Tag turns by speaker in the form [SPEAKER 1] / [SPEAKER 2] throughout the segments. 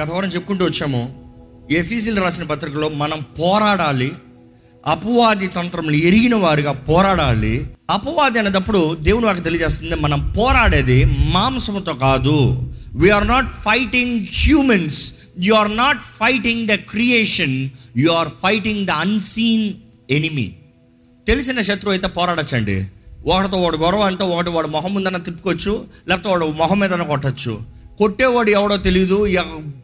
[SPEAKER 1] గత వారం చెప్పుకుంటూ వచ్చాము ఎఫీసీలు రాసిన పత్రికలో మనం పోరాడాలి అపవాది తంత్రములు ఎరిగిన వారిగా పోరాడాలి. అపవాది అనేటప్పుడు దేవుని వారికి తెలియజేస్తుంది మనం పోరాడేది మాంసముతో కాదు. We are not fighting humans you are not fighting the creation you are fighting the unseen enemy తెలిసిన శత్రువు అయితే పోరాడచ్చండి. ఒకటితో వాడు గొడవ అంటే ఒకటి వాడు మొహం ముందన తిప్పుకోవచ్చు లేకపోతే వాడు మొహం ఏదైనా కొట్టచ్చు. కొట్టేవాడు ఎవడో తెలియదు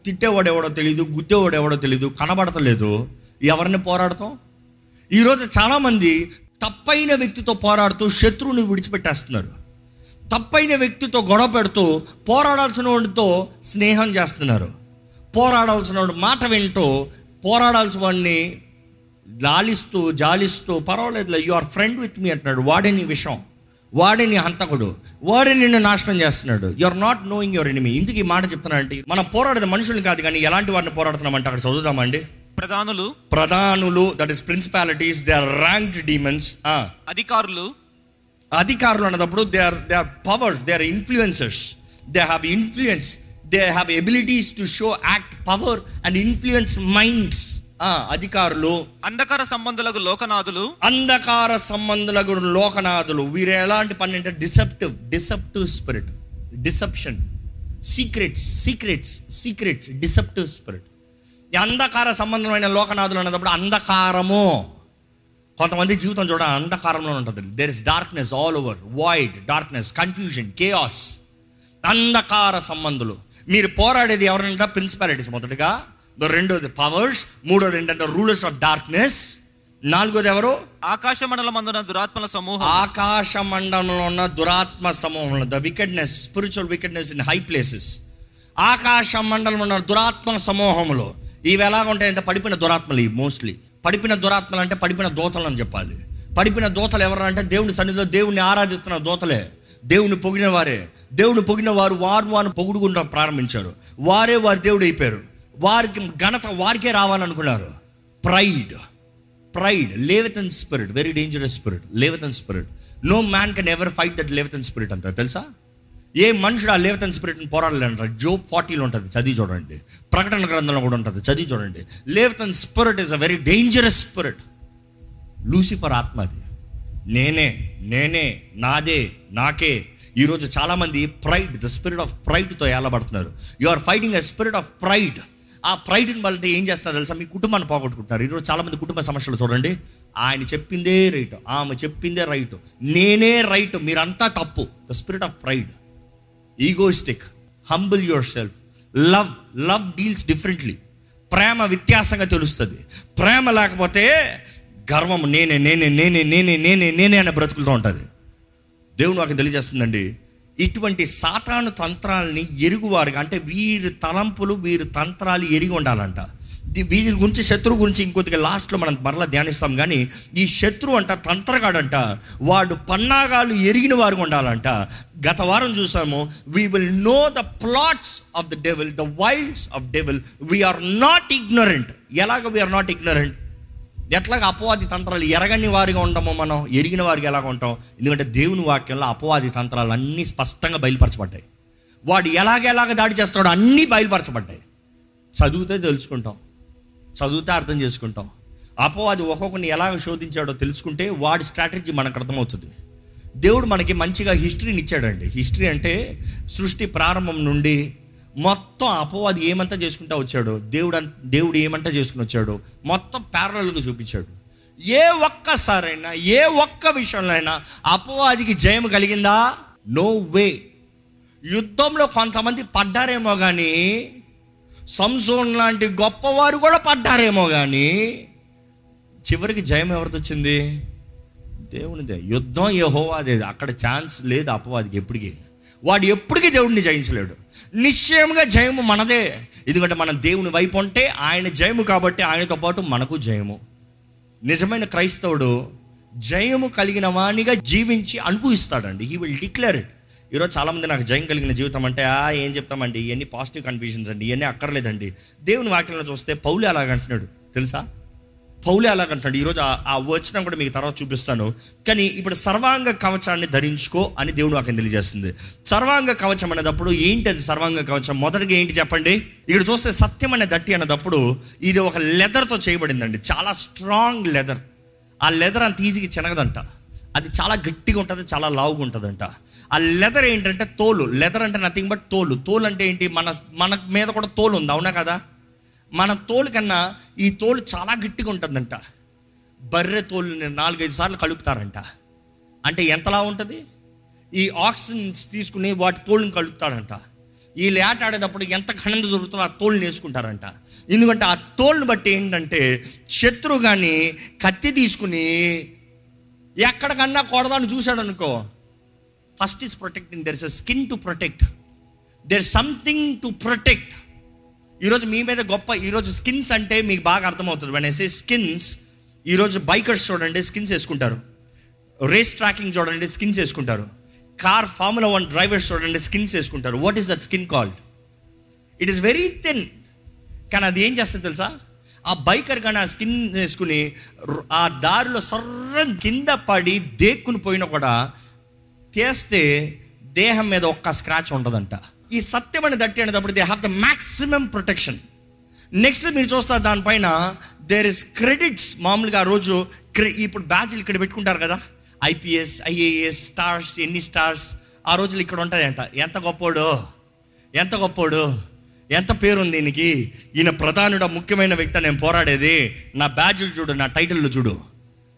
[SPEAKER 1] తిట్టేవాడు ఎవడో తెలియదు గుద్దేవాడు ఎవడో తెలియదు కనబడతలేదు. ఎవరిని పోరాడతాం? ఈరోజు చాలామంది తప్పైన వ్యక్తితో పోరాడుతూ శత్రువుని విడిచిపెట్టేస్తున్నారు. తప్పైన వ్యక్తితో గొడవ పెడుతూ పోరాడాల్సిన వాడితో స్నేహం చేస్తున్నారు. పోరాడాల్సిన వాడు మాట వింటూ పోరాడాల్సిన వాడిని లాలిస్తూ జాలిస్తూ పర్వాలేదు you are friend with me అంటున్నాడు. వాడే నీ వాడే నీ హంతకుడు వాడే నిన్ను నాశనం చేస్తున్నాడు. You are not knowing your enemy ఇందుకు ఈ మాట చెప్తున్నానంటే మనం పోరాడేది మనుషులు కాదు కానీ ఎలాంటి వారిని పోరాడుతున్నామంటే అక్కడ చదువుదామండి.
[SPEAKER 2] ప్రధానులు
[SPEAKER 1] ప్రధానులు that is principalities they are ranked demons
[SPEAKER 2] అధికారులు
[SPEAKER 1] అధికారులు అన్నప్పుడు they are they are powers they are influencers they have influence they have abilities to show act power and influence minds అధికారులు
[SPEAKER 2] అంధకార సంబంధులకు లోకనాథులు
[SPEAKER 1] అంధకార సంబంధులకు లోకనాథులు. వీరు ఎలాంటి పని అంటే deceptive deceptive spirit deception. Secrets secrets secrets deceptive spirit. ఈ అంధకార సంబంధమైన లోకనాథులు అన్నప్పుడు అంధకారము. కొంతమంది జీవితం చూడ అంధకారంలో ఉంటుంది. There is darkness all over void darkness confusion chaos అంధకార సంబంధులు. మీరు పోరాడేది ఎవరంటే? ప్రిన్సిపాలిటీస్ మొదటగా. రెండోది పవర్స్ మూడోది ఏంటంటే రూలర్స్ ఆఫ్ డార్క్నెస్ నాలుగోది ఎవరు?
[SPEAKER 2] ఆకాశ మండలం అందున దురాత్మల సమూహం.
[SPEAKER 1] ఆకాశ మండలంలో ఉన్న దురాత్మ సమూహంలో the wickedness spiritual wickedness in high places ఆకాశ మండలంలో ఉన్న దురాత్మ సమూహంలో ఇవి ఎలాగ ఉంటాయంటే పడిపోయిన దురాత్మలు ఇవి మోస్ట్లీ పడిపోయిన దురాత్మలు అంటే పడిపోయిన దోతలు అని చెప్పాలి. పడిపోయిన దోతలు ఎవరు అంటే దేవుని సన్నిధిలో దేవుణ్ణి ఆరాధిస్తున్న దోతలే. దేవుని పొగిన వారే. దేవుని పొగిన వారు వారు వారు పొగుడుకుంటూ ప్రారంభించారు. వారే వారి దేవుడు అయిపోయారు. వారికి ఘనత వారికే రావాలనుకున్నారు. Pride pride leviathan spirit very dangerous spirit leviathan spirit no man can ever fight that leviathan spirit అంత. తెలుసా? ఏ మనుషుడు ఆ లేవతన్ స్పిరిట్ని పోరాడలేంటారు జోబ్ ఫార్టీలో ఉంటుంది. చదివి చూడండి. ప్రకటన గ్రంథంలో కూడా ఉంటుంది. చదివి చూడండి. Leviathan spirit is a very dangerous spirit Lucifer ఆత్మ అది. నేనే నేనే నాదే నాకే. ఈరోజు చాలామంది ప్రైడ్ ద స్పిరిట్ ఆఫ్ ప్రైడ్తో ఏలబడుతున్నారు. You are fighting a spirit of pride ఆ ప్రైడ్ని బట్టి ఏం చేస్తున్నారు తెలుసా? మీ కుటుంబాన్ని పోగొట్టుకుంటున్నారు. ఈరోజు చాలామంది కుటుంబ సమస్యలు చూడండి. ఆయన చెప్పిందే రైట్ ఆమె చెప్పిందే రైట్. నేనే రైట్ మీరంతా తప్పు. The spirit of pride egoistic humble yourself love love deals differently ప్రేమ వ్యత్యాసంగా తెలుస్తుంది. ప్రేమ లేకపోతే గర్వం నేనే నేనే నేనే నేనే నేనే నేనే అనే బ్రతుకులతో ఉంటుంది. దేవుడు నాకు తెలియజేస్తుందండి? ఇటువంటి సాతాను తంత్రాలని ఎరుగువారుగా అంటే వీరి తలంపులు వీరి తంత్రాలు ఎరిగి ఉండాలంట. వీరి గురించి శత్రువు గురించి ఇంకొద్దిగా లాస్ట్లో మనం మరలా ధ్యానిస్తాం కానీ ఈ శత్రువు అంట తంత్రగాడంట వాడు పన్నాగాలు ఎరిగిన వారు ఉండాలంట. గత వారం చూసాము we will know the plots of the devil the wilds of devil we are not ignorant ఎలాగ వీఆర్ నాట్ ఇగ్నరెంట్ ఎట్లాగ అపవాది తంత్రాలు ఎరగని వారిగా ఉండమో మనం ఎరిగిన వారికి ఎలాగ ఉంటాం? ఎందుకంటే దేవుని వాక్యంలో అపవాది తంత్రాలు అన్నీ స్పష్టంగా బయలుపరచబడ్డాయి. వాడు ఎలాగ ఎలాగ దాడి చేస్తాడో అన్నీ బయలుపరచబడ్డాయి. చదివితే తెలుసుకుంటాం. చదివితే అర్థం చేసుకుంటాం. అపవాది ఒక్కొక్కరిని ఎలాగ శోధించాడో తెలుసుకుంటే వాడి స్ట్రాటజీ మనకు అర్థమవుతుంది. దేవుడు మనకి మంచిగా హిస్టరీని ఇచ్చాడండి. హిస్టరీ అంటే సృష్టి ప్రారంభం నుండి మొత్తం అపవాది ఏమంతా చేసుకుంటా వచ్చాడు దేవుడు దేవుడు ఏమంతా చేసుకుని వచ్చాడు మొత్తం ప్యారలల్గా చూపించాడు. ఏ ఒక్కసారైనా ఏ ఒక్క విషయంలో అయినా అపవాదికి జయం కలిగిందా? నో వే యుద్ధంలో కొంతమంది పడ్డారేమో కానీ సంసోన్ లాంటి గొప్పవారు కూడా పడ్డారేమో కానీ చివరికి జయం ఎవరిది వచ్చింది? దేవునిదే. యుద్ధం ఏ హోవాదే అక్కడ ఛాన్స్ లేదు అపవాదికి ఎప్పటికీ. వాడు ఎప్పటికీ దేవుడిని జయించలేడు. నిశ్చయంగా జయము మనదే. ఎందుకంటే మనం దేవుని వైపు ఉంటే ఆయన జయము కాబట్టి ఆయనతో పాటు మనకు జయము. నిజమైన క్రైస్తవుడు జయము కలిగిన వాణిగా జీవించి అనుభవిస్తాడండి. హీ విల్ డిక్లేర్ ఇట్ ఈరోజు చాలామంది నాకు జయం కలిగిన జీవితం అంటే ఆ ఏం చెప్తామండి? ఇవన్నీ పాజిటివ్ కన్ఫ్యూజన్స్ అండి ఇవన్నీ అక్కర్లేదండి. దేవుని వాక్యంలో చూస్తే పౌలు అలాగంటున్నాడు తెలుసా? పౌలే అలాగంటున్నాడు ఈరోజు ఆ- ఆ వచనం కూడా మీకు తర్వాత చూపిస్తాను. కానీ ఇప్పుడు సర్వాంగ కవచాన్ని ధరించుకో అని దేవుడు నాకు తెలియజేస్తుంది. సర్వాంగ కవచం అనేటప్పుడు ఏంటి అది సర్వాంగ కవచం? మొదటిగా ఏంటి చెప్పండి? ఇక్కడ చూస్తే సత్యం అనే దట్టి అనేటప్పుడు ఇది ఒక లెదర్తో చేయబడిందండి. చాలా స్ట్రాంగ్ లెదర్. ఆ లెదర్ అంత ఈజీగా చినగదంట. అది చాలా గట్టిగా ఉంటుంది చాలా లావుగా ఉంటుందంట. ఆ లెదర్ ఏంటంటే తోలు. లెదర్ అంటే నథింగ్ బట్ తోలు. తోలు అంటే ఏంటి? మన మన మీద కూడా తోలు ఉంది. అవునా కదా? మన తోలు కన్నా ఈ తోలు చాలా గట్టిగా ఉంటుందంట. బర్రె తోలుని నాలుగైదు సార్లు కలుపుతారంట. అంటే ఎంతలా ఉంటుంది? ఈ ఆక్సిజన్ తీసుకుని వాటి తోలుని కలుపుతాడంట ఈ లేట ఆడేటప్పుడు ఎంత ఖండ దొరుకుతుందో ఆ తోలుని వేసుకుంటారంట. ఎందుకంటే ఆ తోలుని బట్టి ఏంటంటే శత్రువు కానీ కత్తి తీసుకుని ఎక్కడికన్నా కొడదాన్ని చూశాడు అనుకో first is protecting. There is a skin to protect. There something to protect. ఈరోజు మీ మీద గొప్ప ఈరోజు స్కిన్స్ అంటే మీకు బాగా అర్థమవుతుంది. వెన్ ఎస్ఏ స్కిన్స్ ఈరోజు బైకర్స్ చూడండి స్కిన్స్ వేసుకుంటారు. రేస్ ట్రాకింగ్ చూడండి స్కిన్స్ వేసుకుంటారు. కార్ ఫార్ములా వన్ డ్రైవర్స్ చూడండి స్కిన్స్ వేసుకుంటారు. What is that skin called it is very thin కానీ అది ఏం చేస్తుంది తెలుసా? ఆ బైకర్ కానీ ఆ స్కిన్ వేసుకుని ఆ దారిలో సర్రం కింద పడి దేక్కుని పోయినా కూడా చేస్తే దేహం మీద ఒక్క స్క్రాచ్ ఉండదంట. ఈ సత్యం అని దట్టి అనేటప్పుడు they have the maximum protection next మీరు చూస్తారు దానిపైన దేర్ ఇస్ క్రెడిట్స్ మామూలుగా ఆ రోజు క్రె- ఇప్పుడు బ్యాచ్లు ఇక్కడ పెట్టుకుంటారు కదా? ఐపీఎస్ ఐఏఎస్ స్టార్స్ ఎన్ని స్టార్స్ ఆ రోజులు ఇక్కడ ఉంటాయంట. ఎంత గొప్పోడు? ఎంత గొప్పోడు? ఎంత పేరుంది దీనికి? ఈయన ప్రధానుడ ముఖ్యమైన వ్యక్తి నేను పోరాడేది. నా బ్యాడ్జులు చూడు నా టైటిల్ చూడు.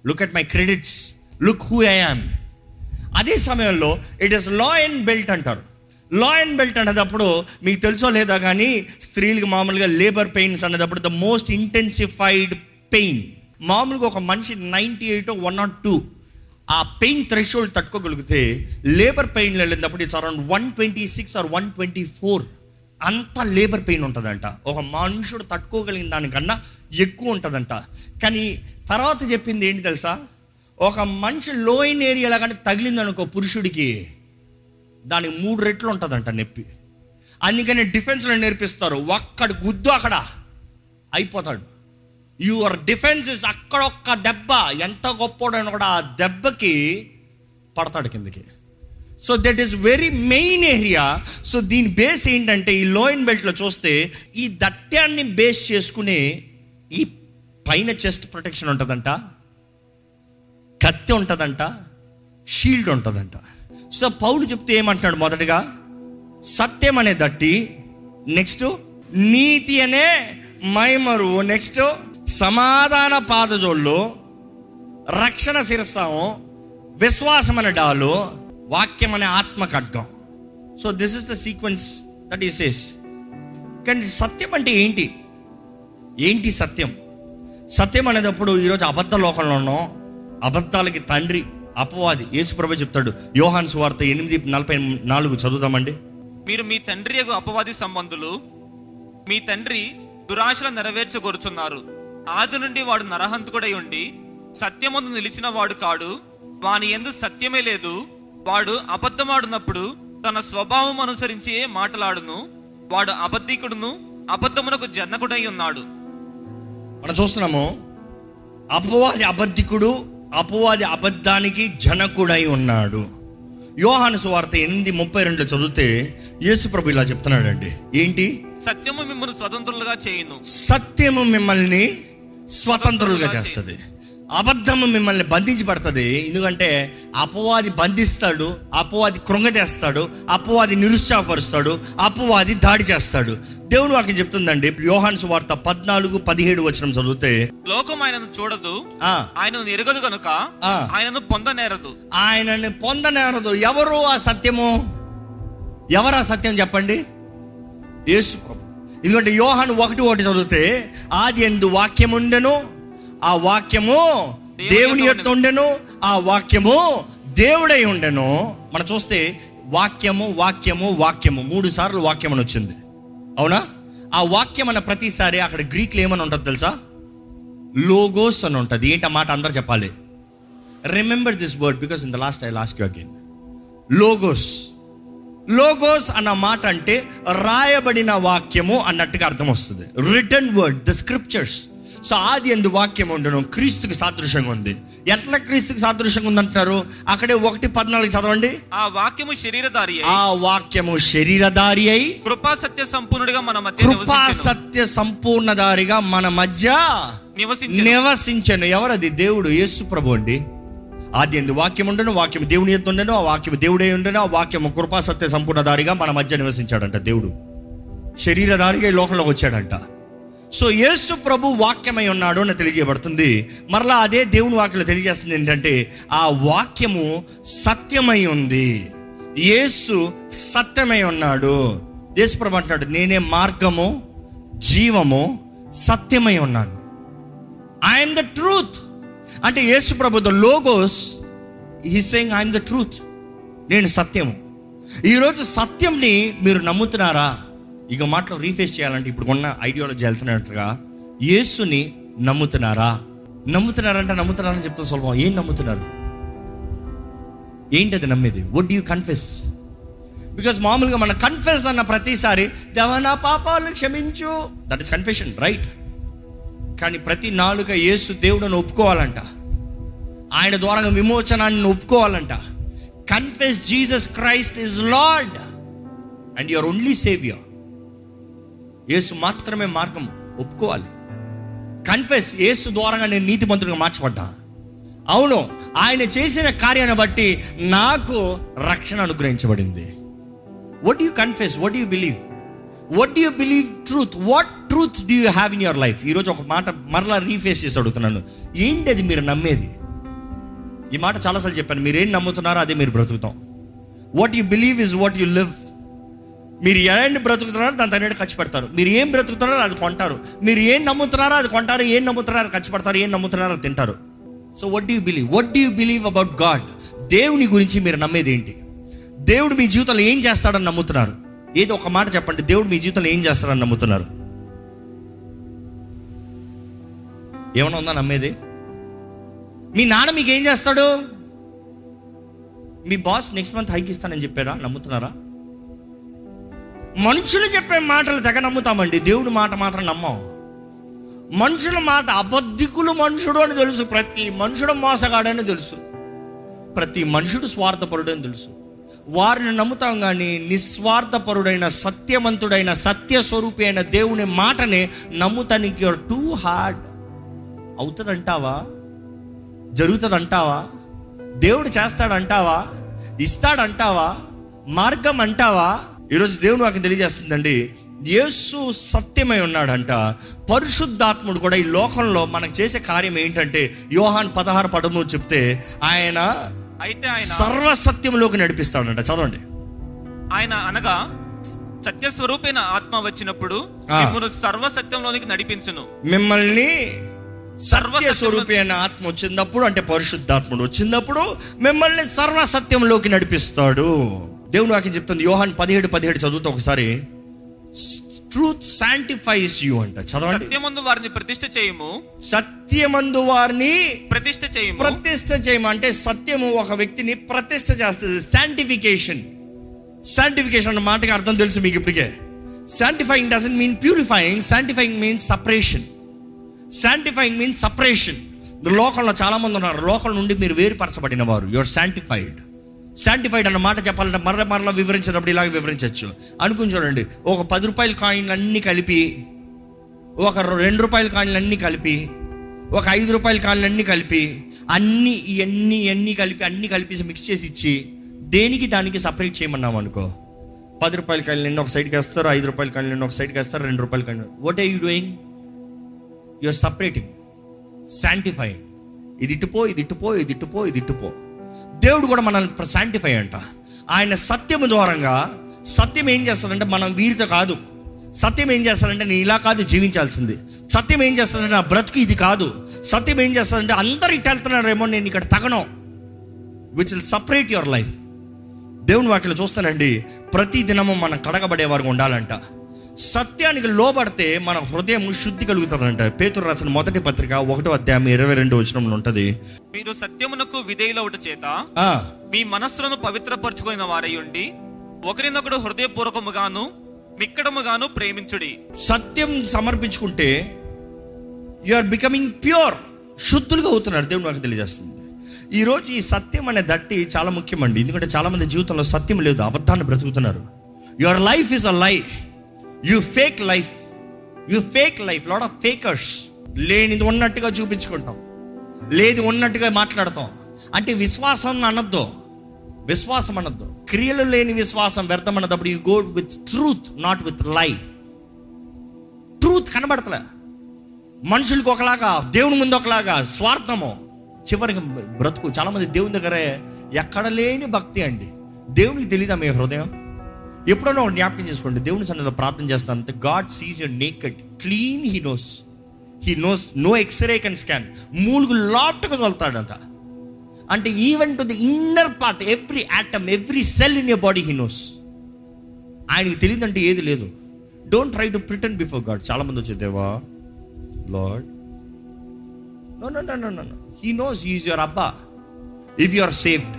[SPEAKER 1] Look at my credits look who I am అదే సమయంలో it is law and belt అంటారు. లా అండ్ బెల్ట్ అనేటప్పుడు మీకు తెలుసో లేదా కానీ స్త్రీలకు మామూలుగా లేబర్ పెయిన్స్ అనేటప్పుడు ద మోస్ట్ ఇంటెన్సిఫైడ్ పెయిన్ మామూలుగా ఒక మనిషి ninety eight one not two ఆ పెయిన్ థ్రెషోల్డ్ తట్టుకోగలిగితే లేబర్ పెయిన్ వెళ్ళినప్పుడు it's around one twenty six or one twenty four అంత లేబర్ పెయిన్ ఉంటుందంట. ఒక మనుషుడు తట్టుకోగలిగిన దానికన్నా ఎక్కువ ఉంటుందంట. కానీ తర్వాత చెప్పింది ఏంటి తెలుసా? ఒక మనిషి లోయిన్ ఏరియాలో కానీ తగిలిందనుకో పురుషుడికి దానికి మూడు రెట్లు ఉంటుందంట నొప్పి. అందుకని డిఫెన్స్లో నేర్పిస్తారు. ఒక్కడు గుద్దు అక్కడ అయిపోతాడు. యువర్ డిఫెన్స్ ఇస్ అక్కడొక్క దెబ్బ. ఎంత గొప్పోడని కూడా ఆ దెబ్బకి పడతాడు కిందకి. So that is very main area so దీని బేస్ ఏంటంటే ఈ లోయన్ బెల్ట్లో చూస్తే ఈ దట్యాన్ని బేస్ చేసుకునే ఈ పైన చెస్ట్ ప్రొటెక్షన్ ఉంటుందంట. కత్తి ఉంటుందంట. షీల్డ్ ఉంటుందంట. సో పౌలు చెప్తే ఏమంటున్నాడు మొదటగా? సత్యం అనే దట్టి నెక్స్ట్ నీతి అనే మైమరు నెక్స్ట్ సమాధాన పాదజోళ్ళు రక్షణ శిరస్సాము విశ్వాసం అనే డాలు వాక్యం అనే ఆత్మ ఖడ్గం so this is the sequence that is says కానీ సత్యం అంటే ఏంటి? ఏంటి సత్యం? సత్యం అనేటప్పుడు ఈరోజు అబద్ధ లోకంలో ఉన్నాం. అబద్ధాలకి తండ్రి అపవాది యేసుప్రభు చెప్తాడు. యోహాన్ సువార్త ఎనిమిది నలభై నాలుగు చదువుదామండి.
[SPEAKER 2] మీరు మీ తండ్రి అపవాది సంబంధులు మీ తండ్రి దురాశలు నెరవేర్చగోరుచున్నారు. ఆది నుండి వాడు నరహంతుకుడై ఉండి సత్యమందు నిలిచిన వాడు కాడు. వాని ఎందు సత్యమే లేదు. వాడు అబద్ధమాడినప్పుడు తన స్వభావం అనుసరించి మాటలాడును. వాడు అబద్ధికుడును అబద్ధమునకు జనకుడై ఉన్నాడు.
[SPEAKER 1] మనం చూస్తున్నాము అపవాది అబద్ధికుడు అపవాది అబద్ధానికి జనకుడై ఉన్నాడు. యోహాను సువార్త ఎనిమిది ముప్పై రెండు చదివితే యేసుప్రభు ఇలా చెప్తున్నాడండి. ఏంటి?
[SPEAKER 2] సత్యము మిమ్మల్ని స్వతంత్రులుగా చేయును.
[SPEAKER 1] సత్యము మిమ్మల్ని స్వతంత్రులుగా చేస్తుంది. అబద్ధము మిమ్మల్ని బంధించి పడుతుంది. ఎందుకంటే అపవాది బంధిస్తాడు అపవాది కృంగతేస్తాడు అపవాది నిరుత్సాహపరుస్తాడు అపవాది దాడి చేస్తాడు. దేవుడు వాక్యం చెప్తుందండి యోహాన్ సువార్త పద్నాలుగు పదిహేడు వచనం చదివితే
[SPEAKER 2] లోకం ఆయనను చూడదు
[SPEAKER 1] ఆ.
[SPEAKER 2] ఆయనను ఎరగదు గనుక
[SPEAKER 1] ఆ.
[SPEAKER 2] ఆయనను పొందనేరదు.
[SPEAKER 1] ఆయనని పొందనేరదు. ఎవరు ఆ సత్యము? ఎవరు ఆ సత్యం చెప్పండి? యేసు ప్రభు. ఎందుకంటే యోహాను ఒకటి ఒకటి చదివితే ఆది ఎందు వాక్యం ఉండెను ఆ వాక్యము దేవుని యొక్క ఉండెను ఆ వాక్యము దేవుడై ఉండెను. మనం చూస్తే వాక్యము వాక్యము వాక్యము మూడు సార్లు వాక్యం అని వచ్చింది. అవునా? ఆ వాక్యం అన్న ప్రతిసారి అక్కడ గ్రీక్లో ఏమని ఉంటుంది తెలుసా? లోగోస్ అని ఉంటుంది. ఏంటి ఆ మాట? అందరు చెప్పాలి. Remember this word because in the last I last you again logos. Logos అన్న మాట అంటే రాయబడిన వాక్యము అన్నట్టుగా అర్థం వస్తుంది. Return word the scriptures so ఆది ఎందు వాక్యం ఉండను. క్రీస్తుకి సాదృశ్యంగా ఉంది. ఎట్లా క్రీస్తుకి సాదృశ్యంగా ఉంది అంటున్నారు అక్కడే ఒకటి పద్నాలుగు చదవండి.
[SPEAKER 2] ఆ వాక్యము శరీరధారి
[SPEAKER 1] ఆ వాక్యము శరీరధారి అయి
[SPEAKER 2] కృపా సత్య సంపూర్ణుడిగా మన మధ్య
[SPEAKER 1] కృపా. సత్య సంపూర్ణధారిగా మన మధ్య
[SPEAKER 2] నివసించెను.
[SPEAKER 1] నివసించను. ఎవరది? దేవుడు యేసు ప్రభు అండి. ఆది ఎందు వాక్యం ఉండను వాక్యం దేవుని ఎత్తు ఉండను ఆ వాక్యం దేవుడే ఉండను ఆ వాక్యము కృపా సత్య సంపూర్ణధారిగా మన మధ్య నివసించాడంట దేవుడు. శరీరధారిగా ఈ లోకంలోకి వచ్చాడంట. సో యేసు ప్రభు వాక్యమై ఉన్నాడు అని తెలియజేయబడుతుంది. మరలా అదే దేవుని వాక్యం తెలియజేస్తుంది ఏంటంటే ఆ వాక్యము సత్యమై ఉంది. యేసు సత్యమై ఉన్నాడు. యేసు ప్రభు అంటున్నాడు నేనే మార్గము జీవము సత్యమై ఉన్నాను. ఐఎమ్ ద ట్రూత్ అంటే యేసు ప్రభు the logos he saying I'm the truth నేను సత్యము. ఈరోజు సత్యంని మీరు నమ్ముతున్నారా? ఇక మాటలు రీఫేస్ చేయాలంటే ఇప్పుడు ఉన్న ఐడియాలజీ వెళ్తున్నట్టుగా యేసుని నమ్ముతున్నారా? నమ్ముతున్నారంటే నమ్ముతున్నారని చెప్తాను సులభం. ఏం నమ్ముతున్నారు? ఏంటి అది నమ్మేది? వడ్ యూ కన్ఫెస్ బికాస్ మామూలుగా మన కన్ఫెస్ అన్న ప్రతిసారి దేవనా నా పాపాలు క్షమించు. దట్ ఇస్ కన్ఫెషన్ రైట్ కానీ ప్రతి నాలుక యేసు దేవుడని ఒప్పుకోవాలంట. ఆయన ద్వారా విమోచనాన్ని ఒప్పుకోవాలంట. Confess Jesus Christ is Lord and your only saviour Yesu మాత్రమే మార్గం ఒప్పుకోవాలి. కన్ఫెస్ యేసు ద్వారా నేను నీతిమంతుడిగా మార్చబడ్డా. అవును ఆయన చేసిన కార్యాన్ని బట్టి నాకు రక్షణ అనుగ్రహించబడింది. What you confess what you believe what you believe truth what truth do you have in your life ఈరోజు ఒక మాట మరలా రీఫేస్ చేసి అడుగుతున్నాను. ఏంటి అది మీరు నమ్మేది? ఈ మాట చాలాసార్లు చెప్పాను. మీరు ఏం నమ్ముతున్నారో అదే మీరు బ్రతుకుతాం. What you believe is what you live మీరు ఏంటి బ్రతుకుతున్నారో దాని తగ్గట్టు ఖర్చు పెడతారు. మీరు ఏం బ్రతుకుతున్నారో అది కొంటారు. మీరు ఏం నమ్ముతున్నారో అది కొంటారు. ఏం నమ్ముతున్నారో ఖర్చు పెడతారు. ఏం నమ్ముతున్నారో అది తింటారు. So what do believe what do you believe about God దేవుని గురించి మీరు నమ్మేది ఏంటి? దేవుడు మీ జీవితంలో ఏం చేస్తాడని నమ్ముతున్నారు? ఏదో ఒక మాట చెప్పండి. దేవుడు మీ జీవితంలో ఏం చేస్తాడని నమ్ముతున్నారు? ఏమైనా ఉందా నమ్మేది? మీ నాన్న మీకు ఏం చేస్తాడు? మీ బాస్ నెక్స్ట్ మంత్ హైక్ ఇస్తానని చెప్పారా నమ్ముతున్నారా? మనుషులు చెప్పే మాటలు తెగ నమ్ముతామండి. దేవుడి మాట మాత్రం నమ్మం. మనుషుల మాట అబద్ధికులు మనుషుడు అని తెలుసు. ప్రతి మనుషుడు మోసగాడని తెలుసు. ప్రతి మనుషుడు స్వార్థపరుడని తెలుసు. వారిని నమ్ముతాం కానీ నిస్వార్థపరుడైన సత్యవంతుడైన సత్య స్వరూపి అయిన దేవుని మాటని నమ్ముతానికి టూ హార్డ్ అవుతుందంటావా? జరుగుతుందంటావా? దేవుడు చేస్తాడంటావా? ఇస్తాడంటావా? మార్గం అంటావా? ఈరోజు దేవుడు నాకు తెలియజేస్తుందండి యేసు సత్యమై ఉన్నాడంట. పరిశుద్ధాత్ముడు కూడా ఈ లోకంలో మనకు చేసే కార్యం ఏంటంటే యోహాన్ పదహారు పదము చెప్తే ఆయన
[SPEAKER 2] అయితే ఆయన
[SPEAKER 1] సర్వసత్యంలోకి నడిపిస్తాడంట. చదవండి.
[SPEAKER 2] ఆయన అనగా సత్య స్వరూపైన ఆత్మ వచ్చినప్పుడు. మిమ్మల్ని సర్వ సత్యంలోనికి నడిపించును.
[SPEAKER 1] మిమ్మల్ని సర్వ స్వరూపి అయిన ఆత్మ వచ్చినప్పుడు అంటే పరిశుద్ధాత్ముడు వచ్చినప్పుడు మిమ్మల్ని సర్వసత్యంలోకి నడిపిస్తాడు. దేవుడు నాకు చెప్తుంది యోహాన్ పదిహేడు పదిహేడు చదువుతా ఒకసారి. ట్రూత్ శాంటిఫైస్ యూ అంట. చదవండి.
[SPEAKER 2] సత్యమందు వారిని ప్రతిష్ఠ చేయము.
[SPEAKER 1] సత్యమందు వారిని
[SPEAKER 2] ప్రతిష్ఠ చేయము.
[SPEAKER 1] ప్రతిష్ట చేయము. అంటే సత్యము ఒక వ్యక్తిని ప్రతిష్ట చేస్తుంది. శాంటిఫికేషన్ శాంటిఫికేషన్ అన్న మాటకి అర్థం తెలుసు మీకు ఇప్పటికే. Sanctifying doesn't mean purifying sanctifying means separation sanctifying means separation లోకంలో చాలా మంది ఉన్నారు. లోకం నుండి మీరు వేరుపరచబడిన వారు. యువర్ శాంటిఫైడ్ శాంటిఫైడ్ అన్న మాట చెప్పాలంటే మరల మరల వివరించేటప్పుడు ఇలాగ వివరించవచ్చు. అనుకుని చూడండి ఒక పది రూపాయల కాయిన్లు అన్నీ కలిపి ఒక రెండు రూపాయల కాయిన్లు అన్నీ కలిపి ఒక ఐదు రూపాయల కాయిన్లు అన్నీ కలిపి అన్ని ఇవన్నీ అన్నీ కలిపి అన్నీ కలిపి మిక్స్ చేసి ఇచ్చి దేనికి దానికి సపరేట్ చేయమన్నాం అనుకో? పది రూపాయల కాయిన్లు నిన్న ఒక సైడ్కి వేస్తారు ఐదు రూపాయల కాయిన్లు నిన్న ఒక సైడ్కి వేస్తారు రెండు రూపాయల కాయిన్లు. What are you doing you're separating sanctify ఇది ఇటుపో ఇది ఇటుపో ఇది ఇటుపో ఇది ఇటుపో దేవుడు కూడా మనల్ని శాంటిఫై అంట. ఆయన సత్యము ద్వారంగా సత్యం ఏం చేస్తాడంటే మనం వీరితో కాదు. సత్యం ఏం చేస్తాడంటే నేను ఇలా కాదు జీవించాల్సింది. సత్యం ఏం చేస్తాడంటే నా బ్రతుకు ఇది కాదు. సత్యం ఏం చేస్తాడంటే అందరు ఇటు వెళ్తున్నారేమో నేను ఇక్కడ తగను. Which will separate your life దేవుని వాక్యలో చూస్తానండి ప్రతి దినము మనం కడగబడే వారికి ఉండాలంట. సత్యానికి లోబడితే మన హృదయం శుద్ధి కలుగుతుందంట. పేతురు రాసిన మొదటి పత్రిక ఒకటో అధ్యాయం ఇరవై రెండు వచనంలో ఉంటుంది.
[SPEAKER 2] మీరు సత్యమునకు విధేయులవుట చేత మీ మనస్సులను పవిత్రపరచుకున్న వారై ఉండి ఒకరినొకడు హృదయపూర్వకముగాను మిక్కడముగాను ప్రేమించుడి.
[SPEAKER 1] సత్యం సమర్పించుకుంటే యు ఆర్ బికమింగ్ ప్యూర్ శుద్ధులుగా అవుతున్నారు. దేవుడు నాకు తెలియజేస్తుంది. ఈరోజు ఈ సత్యం అనే దట్టి చాలా ముఖ్యమండి. ఎందుకంటే చాలా మంది జీవితంలో సత్యం లేదు అబద్ధాన్ని బ్రతుకుతున్నారు. Your life is a life you fake life you fake life lot of fakers లేనిది ఉన్నట్టుగా చూపించుకుంటాం. లేదు ఉన్నట్టుగా మాట్లాడతాం. అంటే విశ్వాసం అనొద్దు. విశ్వాసం అనొద్దు. క్రియలు లేని విశ్వాసం వ్యర్థం అన్నప్పుడు you go with truth not with lie truth కనబడతలే. మనుషులకు ఒకలాగా దేవుని ముందు ఒకలాగా స్వార్థము. చివరికి బ్రతుకు. చాలామంది దేవుని దగ్గరే ఎక్కడ లేని భక్తి అండి. దేవునికి తెలియదా మీ హృదయం? ఎప్పుడైనా జ్ఞాపకం చేసుకోండి. దేవుని సన్నిధిలో ప్రార్థన చేస్తాను. God sees your naked clean he knows he knows no X-ray can scan మూలుగు లోపటకు వెళ్తాడంట. అంటే even to the inner part every atom every cell in your body he knows ఆయనకి తెలియదంటే ఏది లేదు. Don't try to pretend before God చాలా మంది వచ్చే దేవా Lord no no no no no he knows is your అబ్బా if you are saved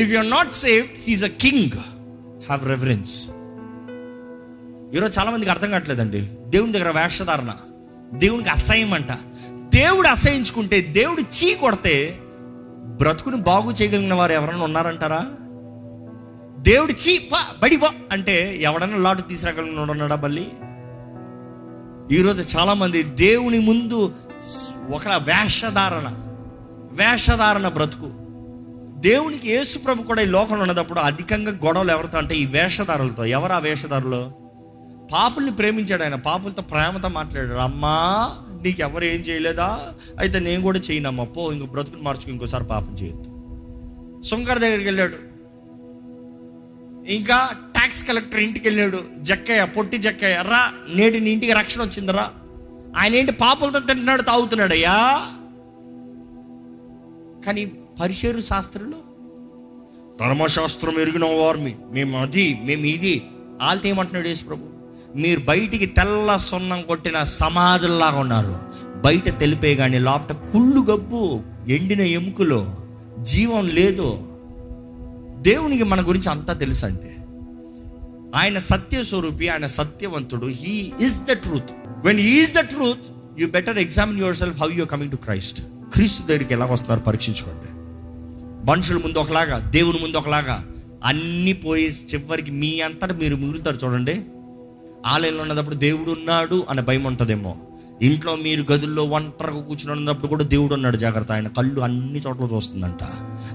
[SPEAKER 1] if you are not saved he's a king have reference ఈరోజు చాలా మందికి అర్థం కావట్లేదండి. దేవుని దగ్గర వేషధారణ. దేవునికి అసహ్యం అంట దేవుడు అసహించుకుంటే దేవుడు చీ కొడితే బ్రతుకుని బాగు చేయగలిగిన వారు ఎవరైనా ఉన్నారంటారా? దేవుడు చీ పా బడిపో అంటే ఎవడన్నా లాటు తీసుకురాగలిగిన ఉన్నాడా బల్లి? ఈరోజు చాలామంది దేవుని ముందు ఒక వేషధారణ వేషధారణ బ్రతుకు. దేవునికి యేసు ప్రభు కూడా ఈ లోకంలో ఉన్నప్పుడు అధికంగా గొడవలు ఎవరితో అంటే ఈ వేషధారులతో. ఎవరు ఆ వేషధారులు? పాపుల్ని ప్రేమించాడు ఆయన. పాపులతో ప్రేమతో మాట్లాడాడు. అమ్మా నీకు ఎవరు ఏం చేయలేదా? అయితే నేను కూడా చేయనమ్మా. పో ఇంకో బ్రతుకుని మార్చుకు ఇంకోసారి పాపం చేయొద్దు. సుంకర్ దగ్గరికి వెళ్ళాడు. ఇంకా ట్యాక్స్ కలెక్టర్ ఇంటికి వెళ్ళాడు. జక్కయ్య పొట్టి జక్కయ్య రా నేటి నీ ఇంటికి రక్షణ వచ్చిందిరా ఆయన ఏంటి పాపలతో తింటున్నాడు తాగుతున్నాడు అయ్యా? కానీ పరిశేరు శాస్త్రులు ధర్మశాస్త్రం ఎరిగిన వారిని మేము అది మేము ఇది. వాళ్ళతో ఏమంటున్నాడు యేసు ప్రభు మీరు బయటికి తెల్ల సున్నం కొట్టిన సమాధుల్లాగా ఉన్నారు. బయట తెలిపే కానీ లోపట కుళ్ళు గబ్బు ఎండిన ఎముకలు జీవం లేదు. దేవునికి మన గురించి అంతా తెలుసండి. ఆయన సత్య స్వరూపి ఆయన సత్యవంతుడు. He is the truth when is the truth you better examine yourself how you coming to Christ Kristu దగ్గరికి ఎలా వస్తున్నారు పరీక్షించుకోండి. మనుషుల ముందు ఒకలాగా దేవుని ముందు ఒకలాగా అన్ని పోయి చివరికి మీ అంతటా మీరు మిగులుతారు చూడండి. ఆలయంలో ఉన్నప్పుడు దేవుడు ఉన్నాడు అనే భయం ఉంటుందేమో. ఇంట్లో మీరు గదుల్లో ఒంటరిగా కూర్చుని ఉన్నప్పుడు కూడా దేవుడు ఉన్నాడు జాగ్రత్త. ఆయన కళ్ళు అన్ని చోట్ల చూస్తుందంట.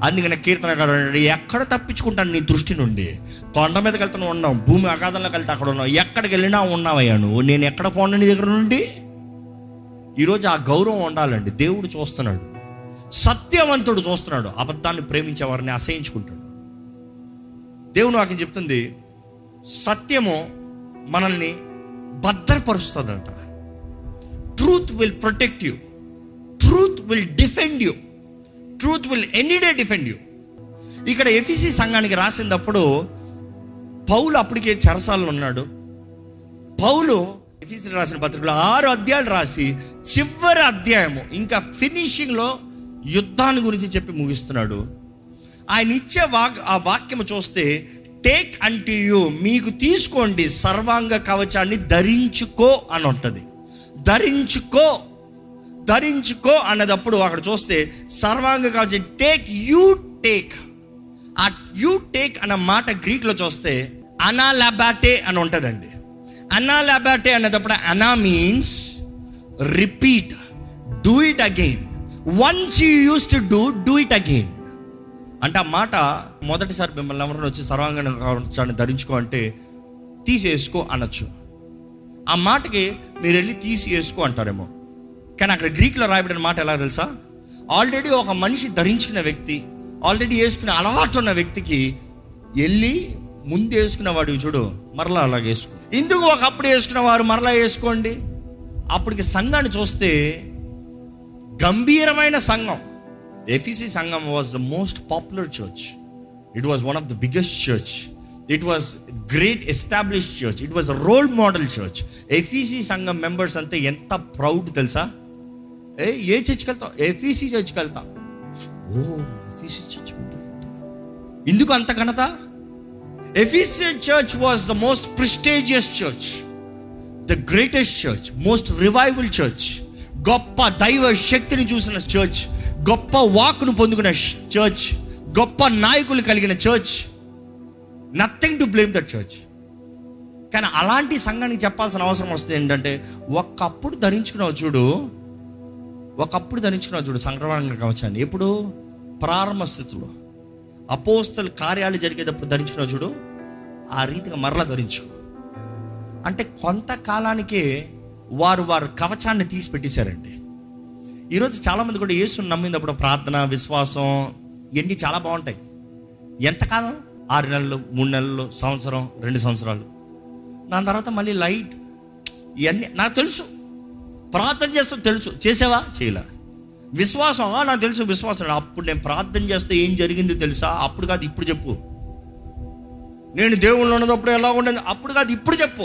[SPEAKER 1] అందుకని కీర్తన ఎక్కడ తప్పించుకుంటాను నీ దృష్టి నుండి? కొండ మీదకి వెళ్తాను ఉన్నావు భూమి అగాధంలోకి వెళ్తే అక్కడ ఉన్నావు. ఎక్కడికి వెళ్ళినా ఉన్నావయ్యా నువ్వు. నేను ఎక్కడ పోను నీ దగ్గర నుండి? ఈరోజు ఆ గౌరవం ఉండాలండి. దేవుడు చూస్తున్నాడు. సత్యవంతుడు చూస్తున్నాడు. అబద్ధాన్ని ప్రేమించే వారిని అసహించుకుంటాడు. దేవుడు నాకు చెప్తుంది సత్యము మనల్ని భద్రపరుస్తుందంట. Truth will protect you truth will defend you truth will any day defend you ఇక్కడ ఎఫీసీ సంఘానికి రాసినప్పుడు పౌలు అప్పటికే చెరసాలలో ఉన్నాడు. పౌలు ఎఫీసీ రాసిన పత్రికలో ఆరు అధ్యాయాలు రాసి చివరి అధ్యాయము ఇంకా ఫినిషింగ్లో యుద్ధాన్ని గురించి చెప్పి ముగిస్తున్నాడు. ఆయన ఇచ్చే వాక్ ఆ వాక్యము చూస్తే టేక్ అంటే యూ మీకు తీసుకోండి సర్వాంగ కవచాన్ని ధరించుకో అని ఉంటుంది. ధరించుకో ధరించుకో అన్నదప్పుడు అక్కడ చూస్తే సర్వాంగ కవచం take you take a you take అన్న మాట గ్రీక్లో చూస్తే అనాలాబాటే అని ఉంటుందండి. అనాలాబాటే అన్నదప్పుడు అనా means repeat do it again once you use to do do it again అంటే ఆ మాట మొదటిసారి మిమ్మల్ని ఎవరైనా వచ్చి సర్వాంగ కవచాన్ని ధరించుకో అంటే తీసేసుకో అనొచ్చు. ఆ మాటకి మీరు వెళ్ళి తీసి వేసుకో అంటారేమో. కానీ అక్కడ గ్రీక్లో రాయబడిన మాట ఎలా తెలుసా? ఆల్రెడీ ఒక మనిషి ధరించిన వ్యక్తి ఆల్రెడీ వేసుకునే అలవాటు ఉన్న వ్యక్తికి వెళ్ళి ముందు వేసుకున్న వాడు చూడు మరలా అలాగే వేసుకో. ఇందుకు ఒకప్పుడు వేసుకున్న వారు మరలా వేసుకోండి. అప్పటికి సంఘాన్ని చూస్తే గంభీరమైన సంఘం ఎఫీసీ సంఘం was the most popular church it was one of the biggest church it was great establish church it was role model church FC సంఘం మెంబర్స్ అంతే ఎంత ప్రౌడ్ తెలుసా? ఏ ఏ చర్చ్కి వెళ్తాం ఎఫీసీ చర్చ్కి వెళ్తాం ఓ ఎఫీసీ చర్చ్ ఎందుకు అంత ఘనత? FC church was the most prestigious church the greatest church most revival church గొప్ప దైవ శక్తిని చూసిన చర్చ్ గొప్ప వాక్ను పొందుకున్న చర్చ్ గొప్ప నాయకులు కలిగిన church nothing to blame that church కానీ అలాంటి సంఘానికి చెప్పాల్సిన అవసరం వస్తుంది ఏంటంటే ఒకప్పుడు ధరించుకున్నావు చూడు ఒకప్పుడు ధరించుకున్నావు చూడు సంక్రమణ కవచాన్ని ఎప్పుడు? ప్రారంభ స్థితిలో. అపోస్తల కార్యాలు జరిగేటప్పుడు ధరించుకున్నావు చూడు ఆ రీతిగా మరలా ధరించుకో అంటే కొంతకాలానికే వారు వారు కవచాన్ని తీసి పెట్టేశారండి ఈరోజు చాలామంది కూడా యేసుని నమ్మినప్పుడు ప్రార్థన విశ్వాసం ఇవన్నీ చాలా బాగుంటాయి. ఎంతకాలం? ఆరు నెలలు మూడు నెలలు సంవత్సరం రెండు సంవత్సరాలు. దాని తర్వాత మళ్ళీ లైట్. ఇవన్నీ నాకు తెలుసు. ప్రార్థన చేస్తే తెలుసు. చేసావా? చేయలే. విశ్వాసం. నాకు తెలుసు విశ్వాసం. అప్పుడు నేను ప్రార్థన చేస్తే ఏం జరిగింది తెలుసా? అప్పుడు కాదు ఇప్పుడు చెప్పు. నేను దేవుళ్ళు ఉన్నప్పుడు ఎలా ఉండేది? అప్పుడు కాదు ఇప్పుడు చెప్పు.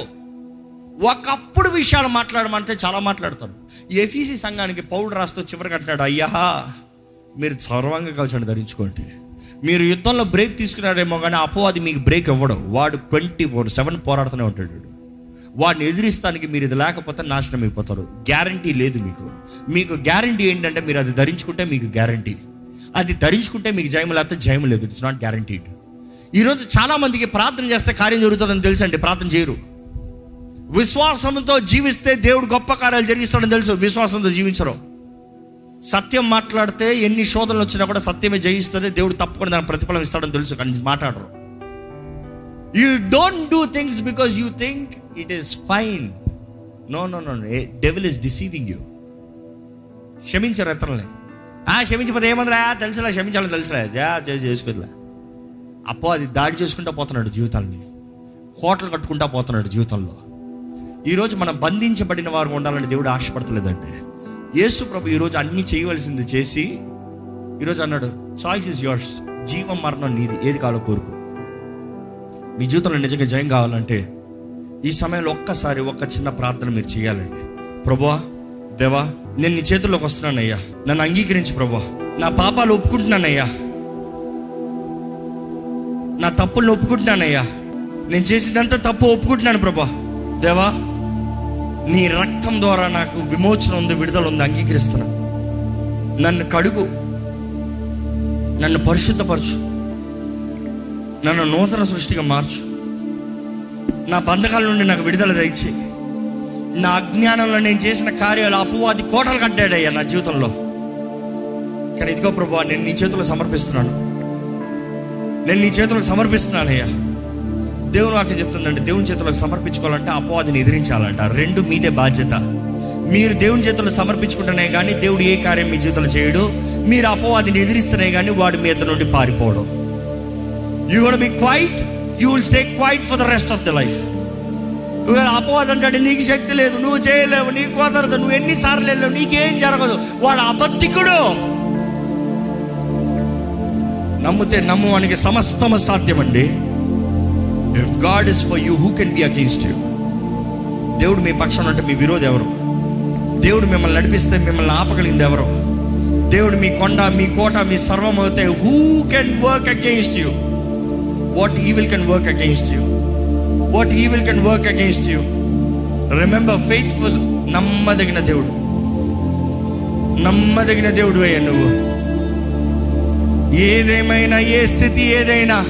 [SPEAKER 1] ఒకప్పుడు విషయాలు మాట్లాడమంటే చాలా మాట్లాడతాను ఎఫీసీ సంఘానికి పౌరుడు రాస్తూ చివరికి అంటున్నాడు అయ్యా మీరు సర్వంగా కవచాన్ని ధరించుకోండి. మీరు యుద్ధంలో బ్రేక్ తీసుకున్నాడేమో కానీ అపవాది మీకు బ్రేక్ ఇవ్వడం. వాడు ట్వంటీ ఫోర్ సెవెన్ పోరాడుతూనే ఉంటాడు వాడిని ఎదిరిస్తానికి మీరు ఇది లేకపోతే నాశనం అయిపోతారు. గ్యారంటీ లేదు మీకు. మీకు గ్యారంటీ ఏంటంటే మీరు అది ధరించుకుంటే మీకు గ్యారంటీ అది ధరించుకుంటే మీకు జయం లేకపోతే జయం లేదు. ఇట్స్ నాట్ గ్యారంటీడ్ ఈరోజు చాలామందికి ప్రార్థన చేస్తే కార్యం జరుగుతుందని తెలుసండి. ప్రార్థన చేయరు. విశ్వాసంతో జీవిస్తే దేవుడు గొప్ప కార్యాలు జరిగిస్తాడని తెలుసు. విశ్వాసంతో జీవించరు. సత్యం మాట్లాడితే ఎన్ని శోధనలు వచ్చినా కూడా సత్యమే జయిస్తుంది దేవుడు తప్పకుండా దాని ప్రతిఫలం ఇస్తాడని తెలుసు కానీ మాట్లాడరు. You don't do things because you think it is fine no no no devil is deceiving you క్షమించరు ఇతరులే ఆ క్షమించకపోతే ఏమందిరా? తెలుసులే క్షమించాలని తెలుసులే. చేసుకోదిలే. చేసి అప్పో అది దాడి చేసుకుంటా పోతున్నాడు జీవితాన్ని హోటల్ కట్టుకుంటా పోతున్నాడు జీవితంలో. ఈరోజు మనం బంధించబడిన వారు ఉండాలని దేవుడు ఆశపడతలేదండి. యేసు ప్రభు ఈరోజు అన్ని చేయవలసింది చేసి ఈరోజు అన్నాడు చాయిస్ ఇస్ యువర్స్ జీవం మరణం నీది. ఏది కావాలో కోరుకు. మీ జీవితంలో నిజంగా జయం కావాలంటే ఈ సమయంలో ఒక్కసారి ఒక్క చిన్న ప్రార్థన మీరు చేయాలండి. ప్రభువా దేవా నేను నీ చేతుల్లోకి వస్తున్నానయ్యా నన్ను అంగీకరించి ప్రభువా. నా పాపాలు ఒప్పుకుంటున్నానయ్యా నా తప్పులను ఒప్పుకుంటున్నానయ్యా నేను చేసిందంతా తప్పు ఒప్పుకుంటున్నాను ప్రభా దేవా నీ రక్తం ద్వారా నాకు విమోచన ఉంది విడుదల ఉంది అంగీకరిస్తున్నా. నన్ను కడుగు. నన్ను పరిశుద్ధపరచు. నన్ను నూతన సృష్టిగా మార్చు. నా బంధకాల నుండి నాకు విడుదల దయచే నా అజ్ఞానంలో నేను చేసిన కార్యాలు అపవాది కోటలు కట్టాడయ్యా నా జీవితంలో. కానీ ఇదిగో ప్రభు నేను నీ చేతుల్లో సమర్పిస్తున్నాను. నేను నీ చేతులకు సమర్పిస్తున్నానయ్యా. దేవుడు వాక్యం చెప్తుందంటే దేవుని చేతులకు సమర్పించుకోవాలంటే అపవాదిని ఎదిరించాలంట. రెండు మీదే బాధ్యత. మీరు దేవుని చేతులు సమర్పించుకుంటేనే కానీ దేవుడు ఏ కార్యం మీ జీవితంలో చేయడు. మీరు అపవాదిని ఎదిరిస్తేనే కానీ వాడు మీ ఇద్దరు నుండి పారిపోవడం. You gonna be quiet you will stay quiet for the rest of the life అపవాదం అంటే నీకు శక్తి లేదు నువ్వు చేయలేవు నీకు కుదరదు నువ్వు ఎన్నిసార్లు వెళ్ళావు నీకేం జరగదు. వాడు అబద్ధికుడు. నమ్మితే నమ్మువానికి సమస్తము సాధ్యమండి. If God is for you who can be against you దేవుడు మీ పక్షం అంటే మీ విరోధి ఎవరు? దేవుడు మిమ్మల్ని నడిపిస్తే మిమ్మల్ని ఆపగలిగింది ఎవరు? దేవుడు మీ కొండ మీ కోట మీ సర్వం అవుతే who can work against you what evil can work against you what evil can work against you remember faithful నమ్మదగిన దేవుడు. నమ్మదగిన దేవుడు అయ్యా నువ్వు. ఏదేమైనా ఏ స్థితి ఏదైనా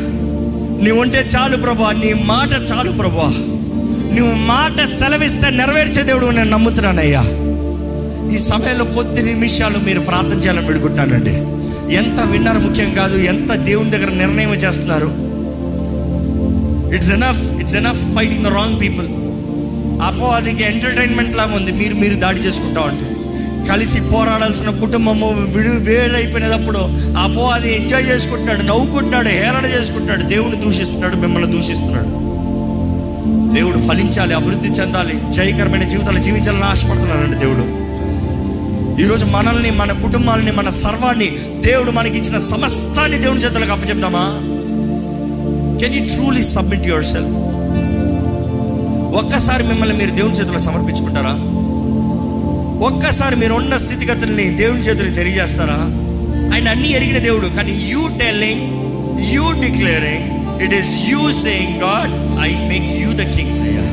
[SPEAKER 1] నీవు ఉంటే చాలు ప్రభా నీ మాట చాలు ప్రభా. నువ్వు మాట సెలవిస్తే నెరవేర్చే దేవుడు నేను నమ్ముతున్నానయ్యా. ఈ సమయంలో కొద్ది నిమిషాలు మీరు ప్రార్థన చేయాలని పెడుకుంటున్నానండి ఎంత విన్నారు ముఖ్యం కాదు ఎంత దేవుని దగ్గర నిర్ణయం చేస్తున్నారు. It's enough it's enough fighting the wrong people అపవాదికి ఎంటర్టైన్మెంట్ లాగా ఉంది మీరు మీరు దాడి చేసుకుంటా ఉంటే. కలిసి పోరాడాల్సిన కుటుంబము విడు వేరైపోయినప్పుడు అపవాది ఎంజాయ్ చేసుకుంటున్నాడు నవ్వుకుంటున్నాడు హేళన చేసుకుంటున్నాడు దేవుడు దూషిస్తున్నాడు మిమ్మల్ని దూషిస్తున్నాడు. దేవుడు ఫలించాలి అభివృద్ధి చెందాలి జయకరమైన జీవితాలు జీవించాలని ఆశపడుతున్నాడండి దేవుడు. ఈరోజు మనల్ని మన కుటుంబాలని మన సర్వాన్ని దేవుడు మనకి ఇచ్చిన సమస్తాన్ని దేవుని చేతులకు అప్పచెప్తామా? Can you truly submit yourself ఒక్కసారి మిమ్మల్ని మీరు దేవుని చేతులకు సమర్పించుకుంటారా? ఒక్కసారి మీరు ఉన్న స్థితిగతుల్ని దేవుని చేతులు తెలియజేస్తారా? ఆయన అన్ని ఎరిగిన దేవుడు కానీ you telling you declaring it is you saying God I make you the king అయ్యా.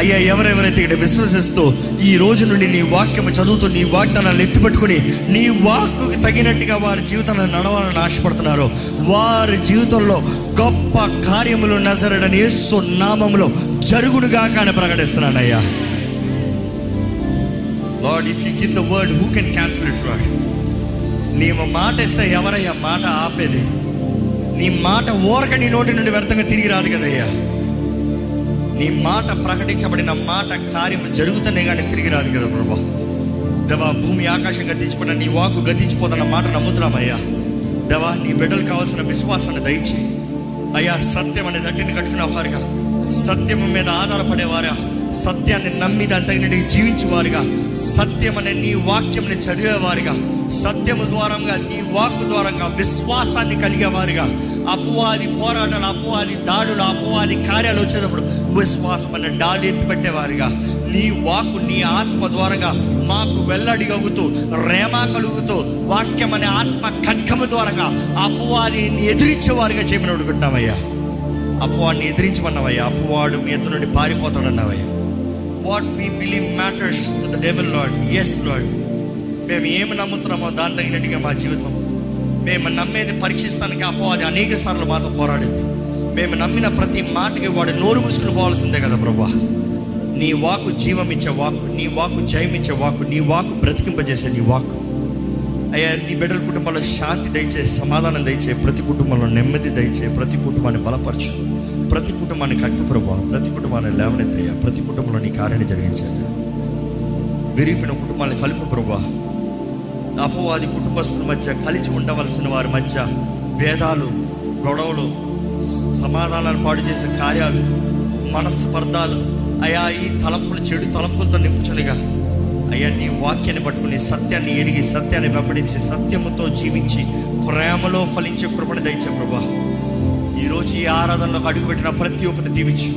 [SPEAKER 1] అయ్యా ఎవరెవరైతే ఇక్కడ విశ్వసిస్తూ ఈ రోజు నుండి నీ వాక్యం చదువుతూ నీ వాగ్దానాలు ఎత్తిపెట్టుకుని నీ వాక్కు తగినట్టుగా వారి జీవితంలో నడవాలని ఆశపడుతున్నారో వారి జీవితంలో గొప్ప కార్యములు నజరడని యేసు నామములో జరుగుడుగా కానీ ప్రకటిస్తున్నానయ్యా. Lord if you give the word who can cancel it Lord నీవు మాట ఇస్తే ఎవరయ్యా? మాట ఆపేది. నీ మాట ఓరక నీ నోటి నుండి వ్యర్థంగా తిరిగి రాదు కదయ్యా. నీ మాట ప్రకటించబడిన మాట కార్యము జరుగుతూనే కానీ తిరిగి రాదు కదా ప్రభా. దేవా భూమి ఆకాశం గతించిపోయిన నీ వాకు గతించిపోతున్న మాట నమ్ముతున్నామయ్యా. దేవా నీ బిడ్డలు కావాల్సిన విశ్వాసాన్ని దయచి అయ్యా సత్యం అనే దట్టిని కట్టుకున్న వారుగా సత్యము మీద ఆధారపడేవారా? సత్యాన్ని నమ్మి దాని తగినట్టుగా జీవించేవారుగా. సత్యం అనే నీ వాక్యంని చదివేవారుగా. సత్యము ద్వారంగా నీ వాక్కు ద్వారంగా విశ్వాసాన్ని కలిగేవారుగా. అపవాది పోరాటాలు అపవాది దాడులు అపవాది కార్యాలు వచ్చేటప్పుడు విశ్వాసం అనే డాలు ఎత్తిపెట్టేవారుగా నీ వాక్కు నీ ఆత్మ ద్వారంగా మాకు వెల్లడిగలుగుతూ రేమ కలుగుతూ వాక్యం అనే ఆత్మ ఖడ్గము ద్వారంగా అపవాదిని ఎదిరించేవారుగా చేయమని అడుగుతున్నామయ్యా. అపవాడిని ఎదిరించమన్నావయ్యా. అపవాడు మీ ఎత్తు నుండి పారిపోతాడన్నావయ్యా. What we believe matters to the devil Lord yes Lord మేము ఏమి నమ్ముతున్నామో దాని తగినట్టుగా మా జీవితం. మేము నమ్మేది పరీక్షిస్తానికి అది అనేక సార్లు మాతో పోరాడేది. మేము నమ్మిన ప్రతి మాటకి వాడు నోరు మూసుకుని పోవాల్సిందే కదా ప్రభా. నీ వాకు జీవం ఇచ్చే వాకు నీ వాకు జయమిచ్చే వాకు నీ వాకు బ్రతికింపజేసే నీ వాకు. అయ్యా నీ బిడ్డల కుటుంబంలో శాంతి దయచే సమాధానం దయచే ప్రతి కుటుంబంలో నెమ్మది దయచే ప్రతి కుటుంబాన్ని బలపరచు. ప్రతి కుటుంబాన్ని కట్టు ప్రభా ప్రతి కుటుంబాన్ని లేవనెత్తయ్యా. ప్రతి కుటుంబంలో నీ కార్యాన్ని జరిగించాయ్యా. విరిగిపోయిన కుటుంబాన్ని కలుపు ప్రభా. అపవాది కుటుంబస్తుల మధ్య కలిసి ఉండవలసిన వారి మధ్య భేదాలు గొడవలు సమాధానాలు పాడు చేసే కార్యాలు మనస్పర్ధాలు అయా ఈ తలంపులు చెడు తలంపులతో నింపుచునిగా. అయ్యా నీ వాక్యాన్ని పట్టుకుని సత్యాన్ని ఎరిగి సత్యాన్ని వెంబడించి సత్యముతో జీవించి ప్రేమలో ఫలించే కృపణ దయచే ప్రభా. ఈరోజు ఈ ఆరాధనలోకి అడుగుపెట్టిన ప్రతి ఒక్కరిని దీవించు.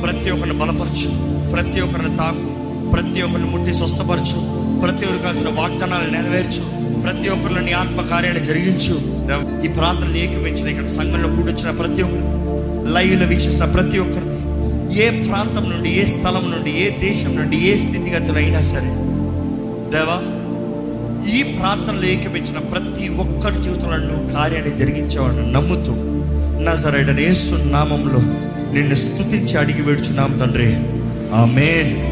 [SPEAKER 1] ప్రతి ఒక్కరిని బలపరచు. ప్రతి ఒక్కరిని తాకు. ప్రతి ఒక్కరిని ముట్టి స్వస్థపరచు. ప్రతి ఒక్కరికి కాసిన వాగ్దానాలు నెరవేర్చు. ప్రతి ఒక్కరిలో నీ ఆత్మ కార్యాన్ని జరిగించు. ఈ ప్రాంతాన్ని ఏకమించిన ఇక్కడ సంఘంలో కూడొచ్చిన ప్రతి ఒక్కరు. లైవ్లో వీక్షిస్తున్న ప్రతి ఒక్కరిని ఏ ప్రాంతం నుండి ఏ స్థలం నుండి ఏ దేశం నుండి ఏ స్థితిగతులు అయినా సరే. దేవా ఈ ప్రాంతంలో ఏకమించిన ప్రతి ఒక్కరి జీవితంలో కార్యాన్ని జరిగించేవాడు నమ్ముతూ నజరైన యేసు నామంలో నిన్ను స్తుతించి అడిగి వేడుచున్నాం తండ్రి. ఆమెన్.